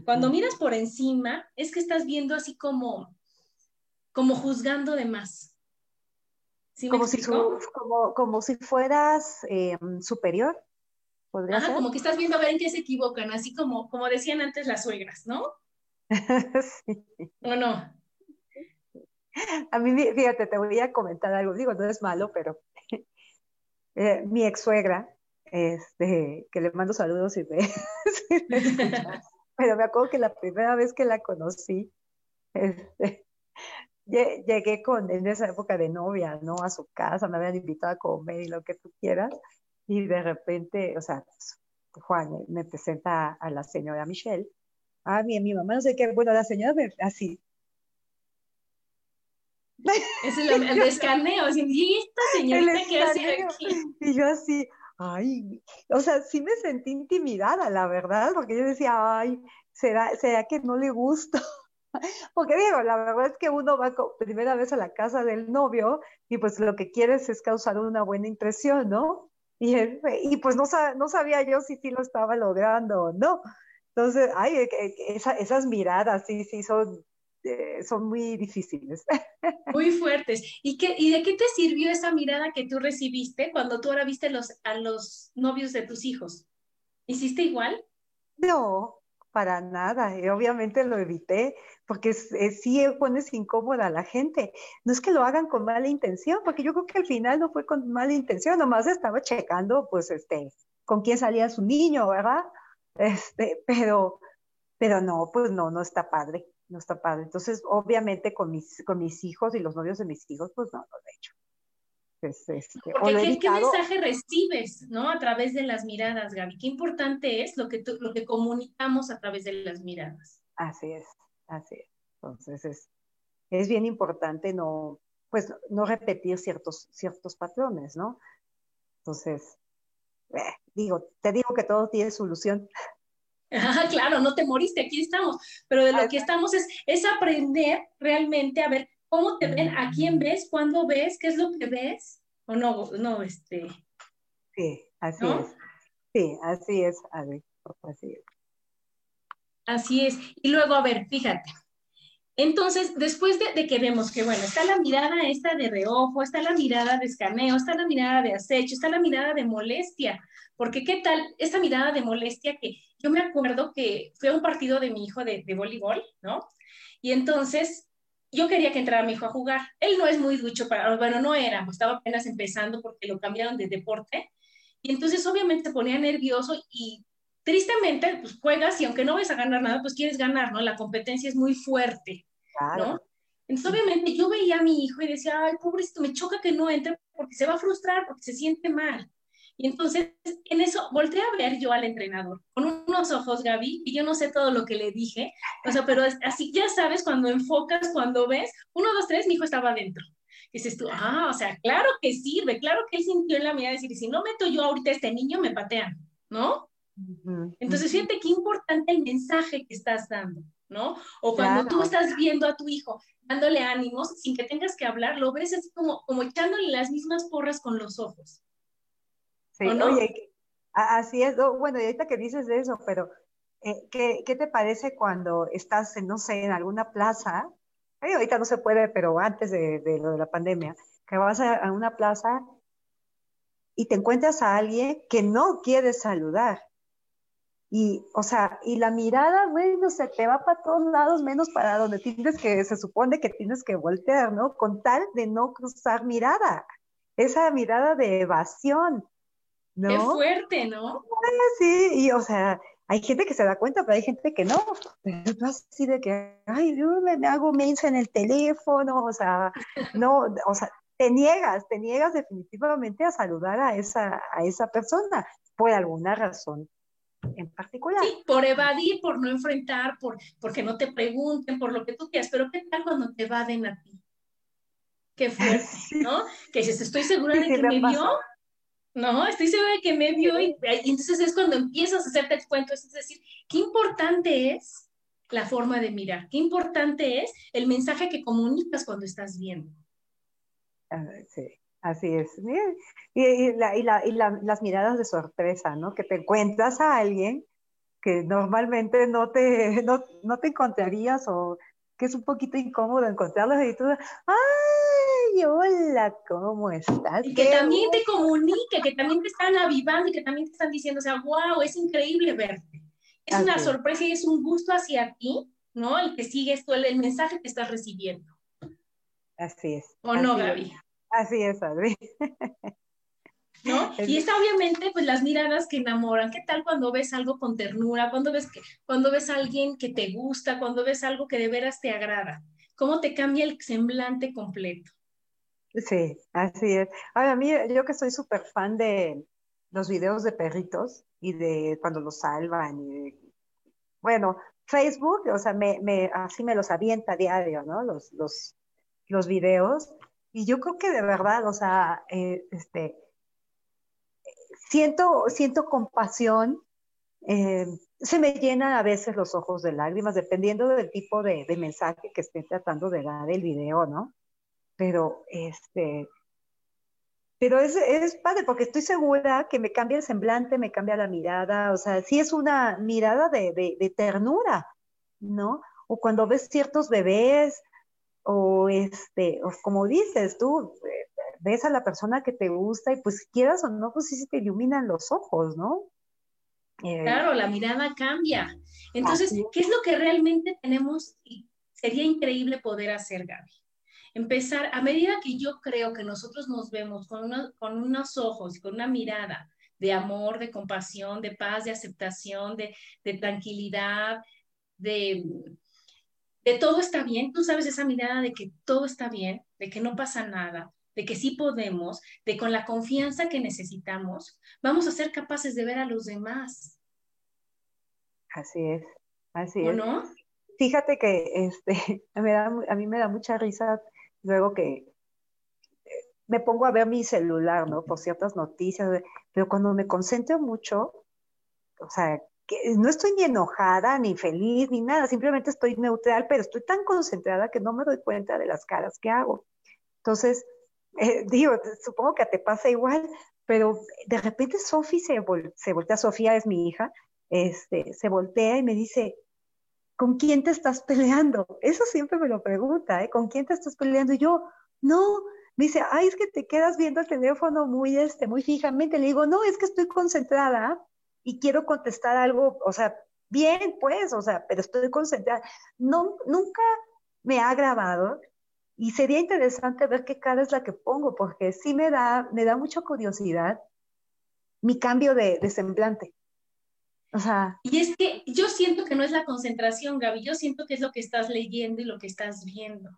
Cuando miras por encima, es que estás viendo así como, como juzgando de más. como, si como, como, si fueras em, superior. Ajá, como que estás viendo a ver en qué se equivocan, así como, como decían antes las suegras, ¿no? sí. ¿O no? A mí, fíjate, te voy a comentar algo, digo, no es malo, pero eh, mi ex suegra, este, que le mando saludos y me, pero me acuerdo que la primera vez que la conocí, este, llegué con, en esa época de novia, ¿no? A su casa, me habían invitado a comer y lo que tú quieras, y de repente, o sea, Juan me presenta a la señora Michelle, a mí, a mi mamá, no sé qué, bueno, la señora me, así. Es el, el escaneo, y esta señorita que hace aquí. Y yo así, ay, o sea, sí me sentí intimidada, la verdad, porque yo decía, ay, ¿será, será que no le gusto? Porque digo, la verdad es que uno va primera vez a la casa del novio y pues lo que quieres es causar una buena impresión, ¿no? Y, pues no, no sabía yo si sí lo estaba logrando o no. Entonces, ay, e, e, esas miradas sí, sí son eh, son muy difíciles. Muy fuertes. ¿Y, qué, ¿Y de qué te sirvió esa mirada que tú recibiste cuando tú ahora viste los, a los novios de tus hijos? ¿Hiciste igual? No, para nada. Y obviamente lo evité porque sí pones incómoda a la gente. No es que lo hagan con mala intención, porque yo creo que al final no fue con mala intención, nomás estaba checando, pues, este, con quién salía su niño, ¿verdad? Este, pero, pero no, pues no, no está padre no está padre. Entonces, obviamente con mis, con mis hijos y los novios de mis hijos, pues no, no lo he hecho. este, ¿qué, mensaje recibes, ¿no? A través de las miradas, Gaby. Qué importante es lo que, lo que comunicamos a través de las miradas. Así es, así es. Entonces, es, es bien importante no, pues, no repetir ciertos, ciertos patrones, ¿no? Entonces, eh, digo, te digo que todo tiene solución. Ah, claro, no te moriste, aquí estamos, pero de lo que estamos es, es aprender realmente a ver cómo te ven, a quién ves, cuándo ves, qué es lo que ves, o no, no, este. Sí, así es. Sí, así es, así es. Así es. Y luego, a ver, fíjate. Entonces, después de, de, que vemos que, bueno, está la mirada esta de reojo, está la mirada de escaneo, está la mirada de acecho, está la mirada de molestia, porque qué tal esta mirada de molestia que yo me acuerdo que fue un partido de mi hijo de, de voleibol, ¿no? Y entonces yo quería que entrara mi hijo a jugar. Él no es muy ducho para, bueno, no era, estaba apenas empezando porque lo cambiaron de deporte. Y entonces obviamente se ponía nervioso y tristemente, pues juegas y aunque no vas a ganar nada, pues quieres ganar, ¿no? La competencia es muy fuerte, ¿no? Entonces obviamente yo veía a mi hijo y decía, ay, pobrecito, me choca que no entre porque se va a frustrar, porque se siente mal. Y entonces en eso volteé a ver yo al entrenador con unos ojos, Gaby, y yo no sé todo lo que le dije, o sea, pero así ya sabes, cuando enfocas, cuando ves, uno, dos, tres, mi hijo estaba adentro. Y dices tú, ah, o sea, claro que sirve, claro que él sintió en la mirada decir, si no meto yo ahorita a este niño, me patean, ¿no? Entonces, fíjate qué importante el mensaje que estás dando, ¿no? O cuando tú estás viendo a tu hijo dándole ánimos sin que tengas que hablar, lo ves así como, como echándole las mismas porras con los ojos. Sí, oye, así es. bueno, y ahorita que dices eso, pero eh, ¿qué, ¿qué, te parece cuando estás, en, no sé, en alguna plaza? ahorita no se puede, pero antes de, de, lo de la pandemia, que vas a, a, una plaza y te encuentras a alguien que no quiere saludar. Y, o sea, y la mirada, bueno, se te va para todos lados, menos para donde tienes que, se supone que tienes que voltear, ¿no? Con tal de no cruzar mirada. Esa mirada de evasión, ¿no? Qué fuerte, ¿no? Sí, y o sea, hay gente que se da cuenta, pero hay gente que no. Pero así de que, ay, yo me hago mensa en el teléfono, o sea, no, o sea, te niegas, te niegas definitivamente a saludar a esa, a esa persona por alguna razón en particular. Sí, por evadir, por no enfrentar, por porque no te pregunten, por lo que tú quieras, pero ¿qué tal cuando te evaden a ti? Qué fuerte, ¿no? Que dices, estoy segura de que me, vio, no, estoy segura de que me vio y, entonces es cuando empiezas a hacerte el cuento, es decir, qué importante es la forma de mirar, qué importante es el mensaje que comunicas cuando estás viendo. Ah, sí, así es. Y, las miradas de sorpresa, ¿no? Que te encuentras a alguien que normalmente no te, no, no te encontrarías o que es un poquito incómodo encontrarlos y tú, ¡ay, hola, ¿cómo estás? Y que también te comunique, que también te están avivando y que también te están diciendo, o sea, wow, es increíble verte. Es una sorpresa y es un gusto hacia ti, ¿no? El que sigues tú, el, mensaje que estás recibiendo. Así es. ¿O no, Gaby? Así es, Adri. ¿no? Y es obviamente pues las miradas que enamoran. ¿Qué tal cuando ves algo con ternura? Cuando ves que cuando ves a alguien que te gusta, cuando ves algo que de veras te agrada? ¿Cómo te cambia el semblante completo? Sí, así es. a mí yo que soy súper fan de los videos de perritos y de cuando los salvan y bueno, Facebook, o sea, me, me, así me los avienta a diario, ¿no? Los, los, los videos. Y yo creo que de verdad, o sea, eh, este, siento, siento compasión, eh, se me llenan a veces los ojos de lágrimas, dependiendo del tipo de, mensaje que esté tratando de dar el video, ¿no? Pero, este, pero es, es, padre porque estoy segura que me cambia el semblante, me cambia la mirada, o sea, sí es una mirada de, de ternura, ¿no? O cuando ves ciertos bebés, o este, o como dices tú, ves a la persona que te gusta y pues quieras o no, pues sí se te iluminan los ojos, ¿no? Eh, claro, la mirada cambia. Entonces, ¿qué es lo que realmente tenemos y sería increíble poder hacer, Gaby? Empezar, a medida que yo creo que nosotros nos vemos con, con unos ojos y con una mirada de amor, de compasión, de paz, de aceptación, de, de tranquilidad, de, de todo está bien, tú sabes esa mirada de que todo está bien, de que no pasa nada, de que sí podemos, de con la confianza que necesitamos, vamos a ser capaces de ver a los demás. Así es, así ¿O es. no? Fíjate que este, a mí me da mucha risa luego que eh, me pongo a ver mi celular, ¿no? Por ciertas noticias, pero cuando me concentro mucho, o sea, no estoy ni enojada, ni feliz, ni nada, simplemente estoy neutral, pero estoy tan concentrada que no me doy cuenta de las caras que hago. Entonces, eh, digo, supongo que te pasa igual, pero de repente se, se voltea, Sofía es mi hija, este, se voltea y me dice, ¿con quién te estás peleando? Eso siempre me lo pregunta, ¿eh? ¿Con quién te estás peleando? Y yo, no, me dice, ay, es que te quedas viendo el teléfono muy, este, muy fijamente. Le digo, no, es que estoy concentrada y quiero contestar algo, o sea, bien, pues, o sea, pero estoy concentrada. No, nunca me ha grabado y sería interesante ver qué cara es la que pongo, porque sí me da, me da mucha curiosidad mi cambio de, semblante. O sea. Y es que yo siento que no es la concentración, Gaby, yo siento que es lo que estás leyendo y lo que estás viendo,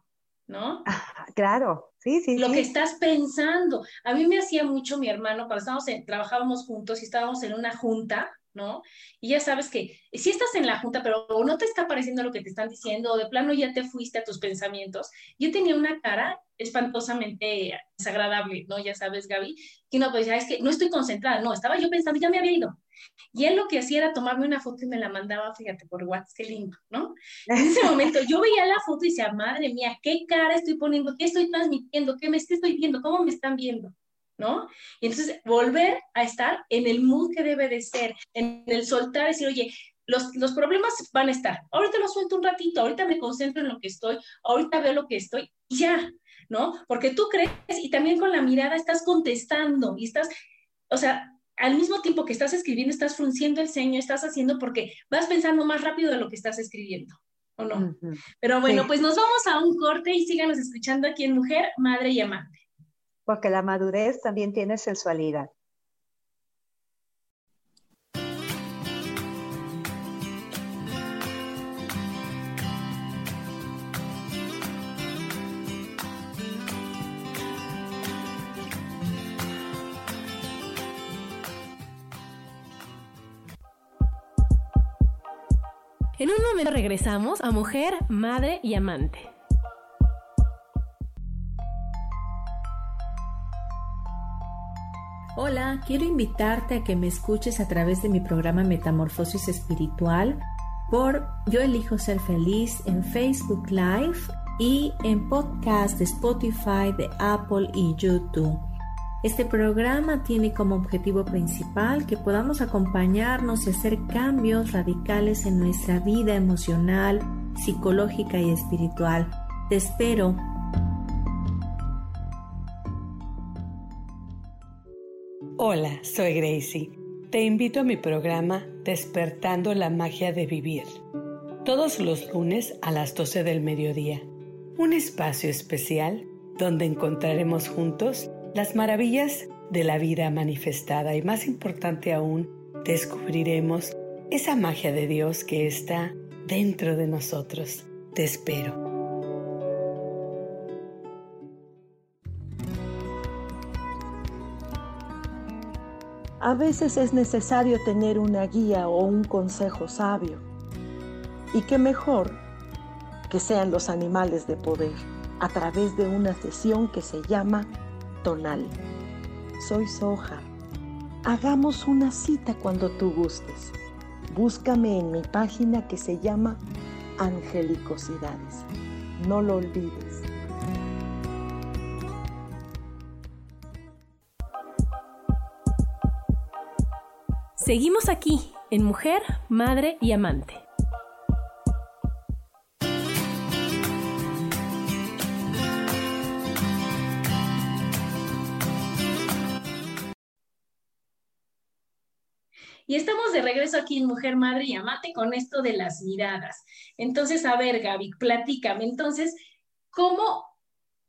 ¿no? Ah, claro, sí, sí. Lo que estás pensando. A mí me hacía mucho mi hermano, cuando estábamos trabajábamos juntos y estábamos en una junta, ¿no? Y ya sabes que si estás en la junta, pero no te está pareciendo lo que te están diciendo, o de plano ya te fuiste a tus pensamientos. Yo tenía una cara espantosamente desagradable, ¿no? Ya sabes, Gaby, que no, pues ya es que no estoy concentrada, no, estaba yo pensando, ya me había ido. Y él lo que hacía era tomarme una foto y me la mandaba, fíjate, por WhatsApp, qué lindo, ¿no? En ese momento yo veía la foto y decía, madre mía, ¿qué cara estoy poniendo? ¿Qué estoy transmitiendo? ¿Qué me estoy viendo? ¿Cómo me están viendo? ¿no? Y entonces volver a estar en el mood que debe de ser, en el soltar, decir, oye, los, los, problemas van a estar. Ahorita los suelto un ratito, ahorita me concentro en lo que estoy, ahorita veo lo que estoy y ya, ¿no? Porque tú crees y también con la mirada estás contestando y estás, o sea, al mismo tiempo que estás escribiendo, estás frunciendo el ceño, estás haciendo porque vas pensando más rápido de lo que estás escribiendo, ¿o no? Pero bueno, pues nos vamos a un corte y síganos escuchando aquí en Mujer, Madre y Amante. Porque la madurez también tiene sensualidad. En un momento regresamos a Mujer, Madre y Amante. Hola, quiero invitarte a que me escuches a través de mi programa Metamorfosis Espiritual por Yo elijo ser feliz en Facebook Live y en podcast de Spotify, de Apple y YouTube. Este programa tiene como objetivo principal que podamos acompañarnos y hacer cambios radicales en nuestra vida emocional, psicológica y espiritual. Te espero. Hola, soy Gracie. Te invito a mi programa Despertando la Magia de Vivir. Todos los lunes a las 12 del mediodía. Un espacio especial donde encontraremos juntos las maravillas de la vida manifestada y más importante aún, descubriremos esa magia de Dios que está dentro de nosotros. Te espero. A veces es necesario tener una guía o un consejo sabio. Y qué mejor que sean los animales de poder a través de una sesión que se llama tonal. Soy Soja. Hagamos una cita cuando tú gustes. Búscame en mi página que se llama Angelicosidades. No lo olvides. Seguimos aquí en Mujer, Madre y Amante. Y estamos de regreso aquí en Mujer, Madre y Amate con esto de las miradas. Entonces, a ver, Gaby, platícame. Entonces, ¿cómo,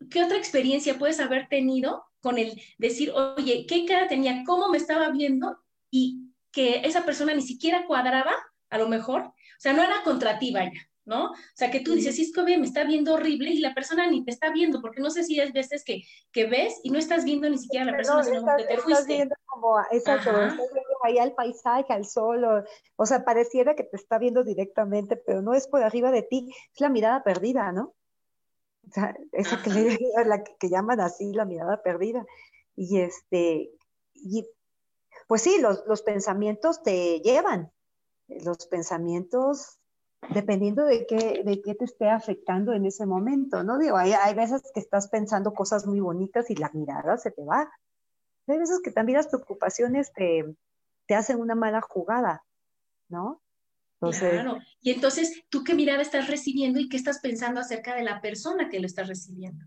qué otra experiencia puedes haber tenido con el decir, oye, qué cara tenía, cómo me estaba viendo y que esa persona ni siquiera cuadraba, a lo mejor? O sea, no era contra ti, vaya. ¿no? O sea, que tú dices, Cisco ve, me está viendo horrible y la persona ni te está viendo, porque no sé si es veces que, que ves y no estás viendo ni siquiera a la persona, sino que te fuiste. Estás viendo como, exacto, estás viendo ahí al paisaje, al sol, o, sea, pareciera que te está viendo directamente, pero no es por arriba de ti, es la mirada perdida, ¿no? O sea, esa que, le, la que, que, llaman así la mirada perdida. Y este, y pues sí, los, los pensamientos te llevan, los pensamientos dependiendo de qué, de qué te esté afectando en ese momento, ¿no? Digo, hay, hay veces que estás pensando cosas muy bonitas y la mirada se te va. Hay veces que también las preocupaciones te, te hacen una mala jugada, ¿no? Entonces, claro. Y entonces, ¿tú qué mirada estás recibiendo y qué estás pensando acerca de la persona que lo está recibiendo?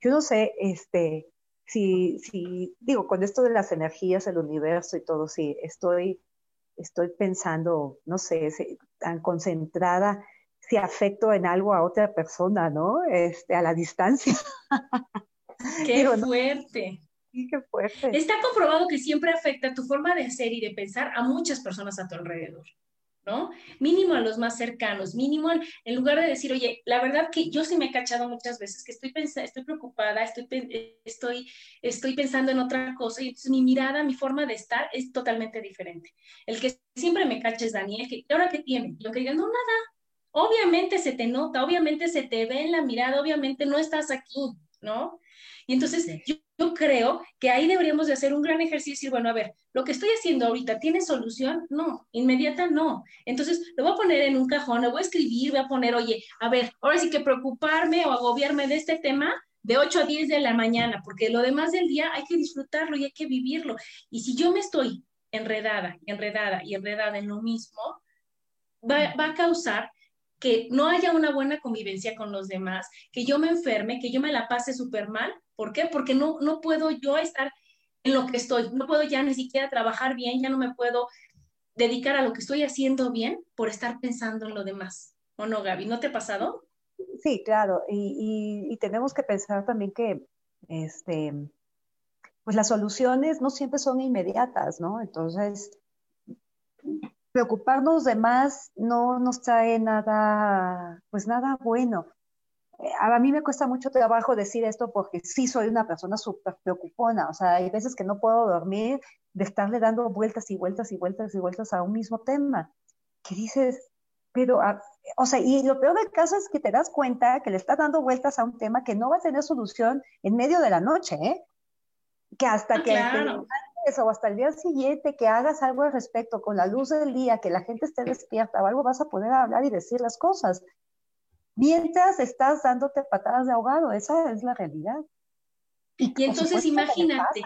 Yo no sé, este, si, si, digo, con esto de las energías, el universo y todo, sí, estoy estoy pensando, no sé, tan concentrada, si afecto en algo a otra persona, ¿no? Este, a la distancia. Qué fuerte. Sí, qué fuerte. Está comprobado que siempre afecta tu forma de ser y de pensar a muchas personas a tu alrededor. ¿no? Mínimo a los más cercanos, mínimo en lugar de decir, oye, la verdad que yo sí me he cachado muchas veces que estoy, estoy preocupada, estoy, estoy, estoy pensando en otra cosa y entonces mi mirada, mi forma de estar es totalmente diferente. El que siempre me cacha es Daniel, que ahora qué tiene, lo que diga, no, nada, obviamente se te nota, obviamente se te ve en la mirada, obviamente no estás aquí, ¿no? Y entonces yo, yo, creo que ahí deberíamos de hacer un gran ejercicio y decir, bueno, a ver, lo que estoy haciendo ahorita, ¿tiene solución? No, inmediata no. Entonces lo voy a poner en un cajón, lo voy a escribir, voy a poner, oye, a ver, ahora sí que preocuparme o agobiarme de este tema de 8 a 10 de la mañana, porque lo demás del día hay que disfrutarlo y hay que vivirlo. Y si yo me estoy enredada, enredada y enredada en lo mismo, va, va a causar que no haya una buena convivencia con los demás, que yo me enferme, que yo me la pase súper mal. ¿Por qué? Porque no, no puedo yo estar en lo que estoy. No puedo ya ni siquiera trabajar bien, ya no me puedo dedicar a lo que estoy haciendo bien por estar pensando en lo demás. ¿O no, Gaby? ¿No te ha pasado? Sí, claro. Y, y tenemos que pensar también que este, pues las soluciones no siempre son inmediatas, ¿no? Entonces, preocuparnos de más no nos trae nada, pues nada bueno. A mí me cuesta mucho trabajo decir esto porque sí soy una persona súper preocupona, o sea, hay veces que no puedo dormir de estarle dando vueltas y vueltas y vueltas y vueltas a un mismo tema, que dices, pero, ah, o sea, y lo peor del caso es que te das cuenta que le estás dando vueltas a un tema que no va a tener solución en medio de la noche, ¿eh? Que hasta ah, que claro. o hasta el día siguiente que hagas algo al respecto con la luz del día, que la gente esté despierta o algo, vas a poder hablar y decir las cosas mientras estás dándote patadas de ahogado. Esa es la realidad. Y, entonces imagínate,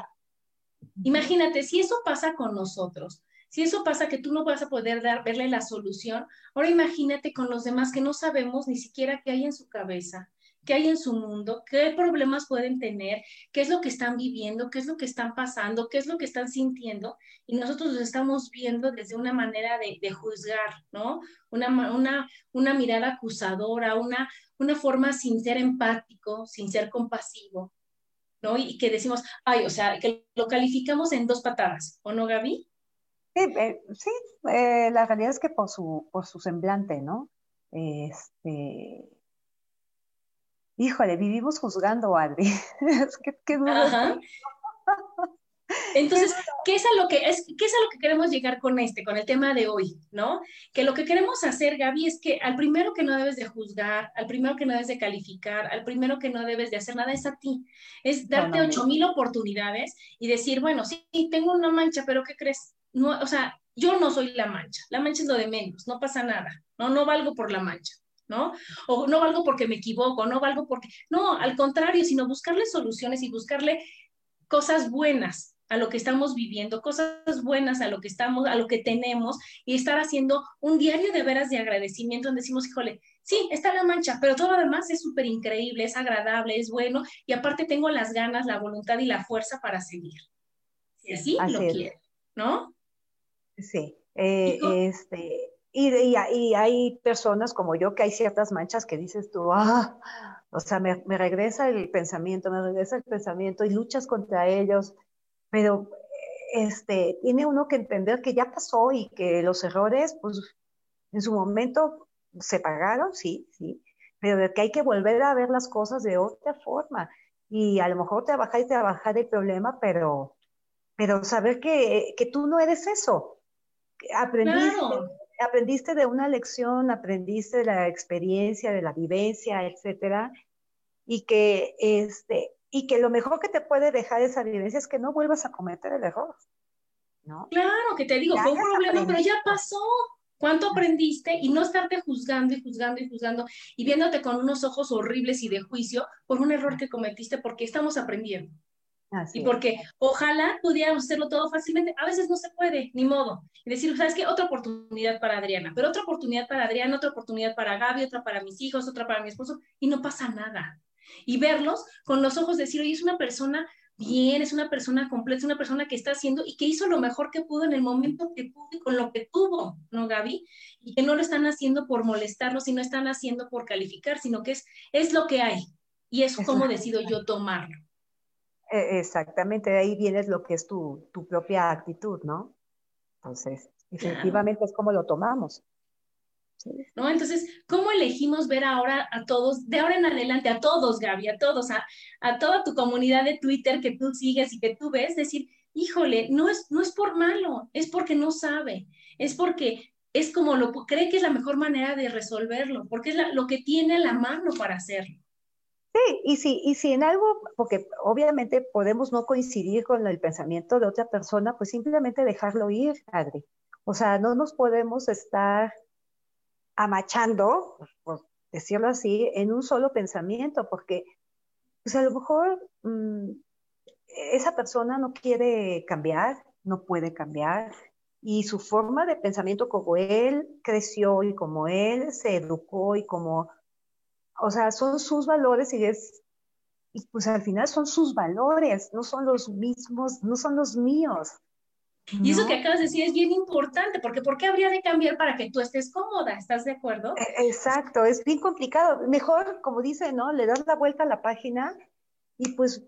imagínate, si eso pasa con nosotros, si eso pasa que tú no vas a poder dar, verle la solución, ahora imagínate con los demás que no sabemos ni siquiera qué hay en su cabeza, qué hay en su mundo, qué problemas pueden tener, qué es lo que están viviendo, qué es lo que están pasando, qué es lo que están sintiendo, y nosotros los estamos viendo desde una manera de, juzgar, ¿no? Una, una, una mirada acusadora, una, una forma sin ser empático, sin ser compasivo, ¿no? Y que decimos, ay, o sea, que lo calificamos en dos patadas, ¿o no, Gaby? Sí, eh, sí eh, la realidad es que por su, por su semblante, ¿no? Este, híjole, vivimos juzgando, Adri. ¿Qué, qué Entonces, ¿qué es, a lo que, es, ¿qué es a lo que queremos llegar con este, con el tema de hoy, no? Que lo que queremos hacer, Gaby, es que al primero que no debes de juzgar, al primero que no debes de calificar, al primero que no debes de hacer nada es a ti. Es darte ocho mil oportunidades y decir, bueno, sí, tengo una mancha, pero ¿qué crees? No, o sea, yo no soy la mancha. La mancha es lo de menos, no pasa nada. No, no valgo por la mancha. ¿No? O no valgo porque me equivoco, no valgo porque, no, al contrario, sino buscarle soluciones y buscarle cosas buenas a lo que estamos viviendo, cosas buenas a lo que estamos, a lo que tenemos y estar haciendo un diario de veras de agradecimiento donde decimos, híjole, sí, está la mancha, pero todo lo demás es súper increíble, es agradable, es bueno y aparte tengo las ganas, la voluntad y la fuerza para seguir. Si así, lo quiero, ¿no? Sí, eh, este, y, y, hay personas como yo que hay ciertas manchas que dices tú, ah, o sea, me, me, regresa el pensamiento, me regresa el pensamiento y luchas contra ellos, pero este, tiene uno que entender que ya pasó y que los errores, pues en su momento se pagaron, sí, sí, pero que hay que volver a ver las cosas de otra forma. Y a lo mejor trabajar y trabajar el problema, pero, pero saber que, que tú no eres eso. Aprendiste, aprendiste de una lección, aprendiste de la experiencia, de la vivencia, etcétera, y que, este, y que lo mejor que te puede dejar esa vivencia es que no vuelvas a cometer el error. ¿no? Claro, que te digo, fue un problema, pero ya pasó. ¿Cuánto aprendiste? Y no estarte juzgando y juzgando y juzgando y viéndote con unos ojos horribles y de juicio por un error que cometiste porque estamos aprendiendo y porque ojalá pudiéramos hacerlo todo fácilmente, a veces no se puede, ni modo. Y decir, ¿sabes qué? Otra oportunidad para Adriana, pero otra oportunidad para Adriana, otra oportunidad para Gaby, otra para mis hijos, otra para mi esposo, y no pasa nada. Y verlos con los ojos, decir, oye, es una persona bien, es una persona completa, es una persona que está haciendo y que hizo lo mejor que pudo en el momento que pudo y con lo que tuvo, ¿no, Gaby? Y que no lo están haciendo por molestarlos, sino están haciendo por calificar, sino que es, es lo que hay. Y es como decido yo tomarlo. E, exactamente, de ahí viene lo que es tu, tu propia actitud, ¿no? Entonces, efectivamente es como lo tomamos. ¿No? Entonces, ¿cómo elegimos ver ahora a todos, de ahora en adelante, a todos, Gaby, a todos, a, a toda tu comunidad de Twitter que tú sigues y que tú ves, decir, híjole, no es, no es por malo, es porque no sabe, es porque es como lo cree que es la mejor manera de resolverlo, porque es lo que tiene a la mano para hacerlo. Sí, y si, y si en algo, porque obviamente podemos no coincidir con el pensamiento de otra persona, pues simplemente dejarlo ir, Adri. O sea, no nos podemos estar amachando, por decirlo así, en un solo pensamiento, porque pues a lo mejor mm, esa persona no quiere cambiar, no puede cambiar, y su forma de pensamiento como él creció y como él se educó y como o sea, son sus valores y es y pues al final son sus valores, no son los mismos, no son los míos. Y eso que acabas de decir es bien importante, porque ¿por qué habría de cambiar para que tú estés cómoda? ¿Estás de acuerdo? E, exacto, es bien complicado. Mejor, como dice, ¿no? Le das la vuelta a la página y pues,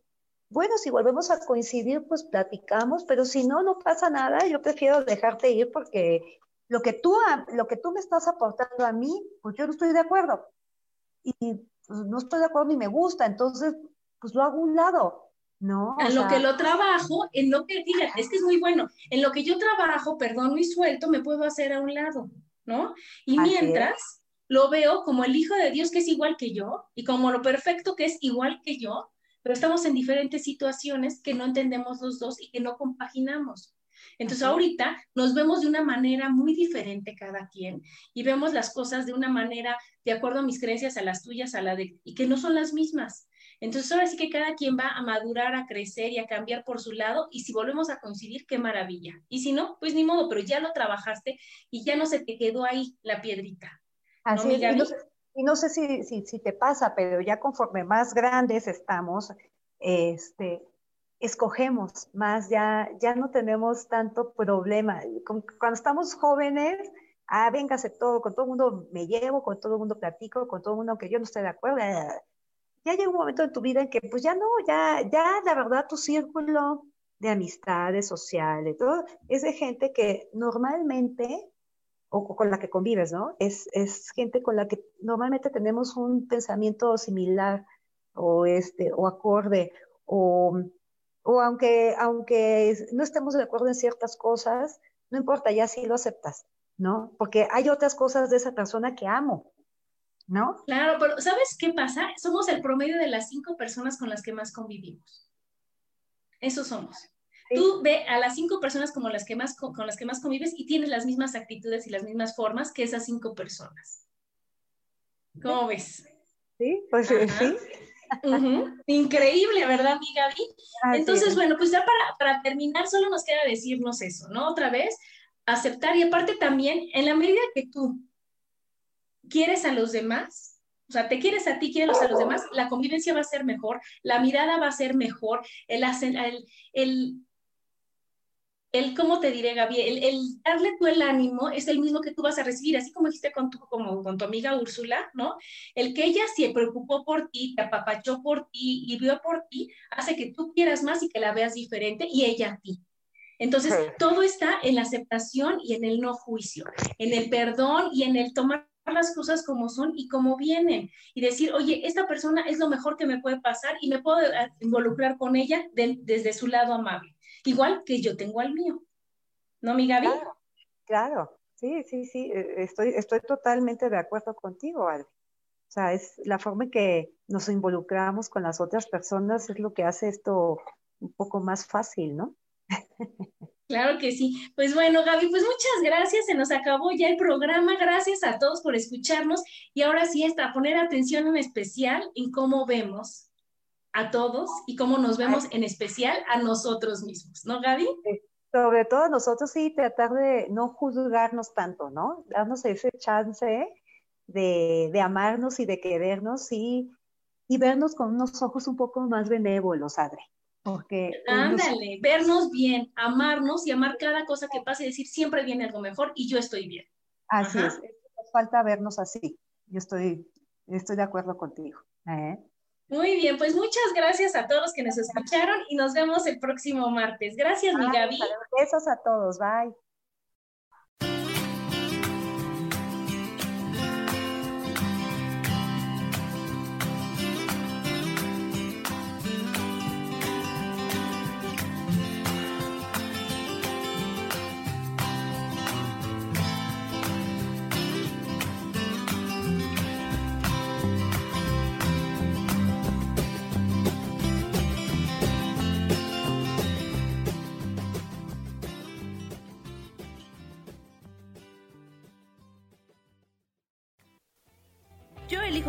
bueno, si volvemos a coincidir, pues platicamos, pero si no, no pasa nada. Yo prefiero dejarte ir porque lo que tú, lo que tú me estás aportando a mí, pues yo no estoy de acuerdo. Y pues, no estoy de acuerdo ni me gusta, entonces, pues lo hago a un lado. No, en lo que lo trabajo, en lo que, fíjate, es que es muy bueno, en lo que yo trabajo, perdón, y suelto, me puedo hacer a un lado, ¿no? Y mientras lo veo como el Hijo de Dios que es igual que yo y como lo perfecto que es igual que yo, pero estamos en diferentes situaciones que no entendemos los dos y que no compaginamos. Entonces ahorita nos vemos de una manera muy diferente cada quien y vemos las cosas de una manera de acuerdo a mis creencias, a las tuyas, a la de, y que no son las mismas. Entonces ahora sí que cada quien va a madurar, a crecer y a cambiar por su lado y si volvemos a coincidir, qué maravilla. Y si no, pues ni modo, pero ya lo trabajaste y ya no se te quedó ahí la piedrita. Así ¿no, y, no, y no sé si, si, si, te pasa, pero ya conforme más grandes estamos, este, escogemos más, ya, ya no tenemos tanto problema. Cuando estamos jóvenes, ah, véngase todo, con todo el mundo me llevo, con todo el mundo platico, con todo el mundo, aunque yo no esté de acuerdo, ya llega un momento en tu vida en que pues ya no, ya, ya la verdad tu círculo de amistades sociales, todo, es de gente que normalmente, o con la que convives, ¿no? Es, es gente con la que normalmente tenemos un pensamiento similar o, este, o acorde, o, o aunque, aunque no estemos de acuerdo en ciertas cosas, no importa, ya sí lo aceptas, ¿no? Porque hay otras cosas de esa persona que amo, ¿no? Claro, pero ¿sabes qué pasa? Somos el promedio de las cinco personas con las que más convivimos. Eso somos. Tú ve a las cinco personas como las que más, con, las que más convives y tienes las mismas actitudes y las mismas formas que esas cinco personas. ¿Cómo ves? Sí, pues sí. Increíble, ¿verdad, mi Gaby? Entonces, bueno, pues ya para, para terminar, solo nos queda decirnos eso, ¿no? Otra vez, aceptar y aparte también, en la medida que tú quieres a los demás, o sea, te quieres a ti, quieres a los demás, la convivencia va a ser mejor, la mirada va a ser mejor, el, el, el, el ¿cómo te diré, Gaby? El, darle tú el ánimo es el mismo que tú vas a recibir, así como dijiste con tu, como, con tu amiga Úrsula, ¿no? El que ella se preocupó por ti, te apapachó por ti y vio por ti, hace que tú quieras más y que la veas diferente y ella a ti. Entonces, todo está en la aceptación y en el no juicio, en el perdón y en el tomar las cosas como son y como vienen y decir, oye, esta persona es lo mejor que me puede pasar y me puedo eh, involucrar con ella desde su lado amable, igual que yo tengo al mío. ¿No, mi Gaby? Claro, sí, sí, sí, e, estoy, estoy totalmente de acuerdo contigo, Albi. O sea, es la forma en que nos involucramos con las otras personas es lo que hace esto un poco más fácil, ¿no? Claro que sí. Pues bueno, Gaby, pues muchas gracias. Se nos acabó ya el programa. Gracias a todos por escucharnos. Y ahora sí, está poner atención en especial en cómo vemos a todos y cómo nos vemos en especial a nosotros mismos, ¿no, Gaby? Sobre todo nosotros sí, tratar de no juzgarnos tanto, ¿no? Darnos ese chance de, de amarnos y de querernos y, y vernos con unos ojos un poco más benévolos, Adri. Porque Ándale, vernos bien, amarnos y amar cada cosa que pase y decir siempre viene algo mejor y yo estoy bien. Así es, nos falta vernos así. Yo estoy, estoy de acuerdo contigo. ¿eh? Muy bien, pues muchas gracias a todos los que nos escucharon y nos vemos el próximo martes. Gracias, mi Gaby. Besos a todos, bye.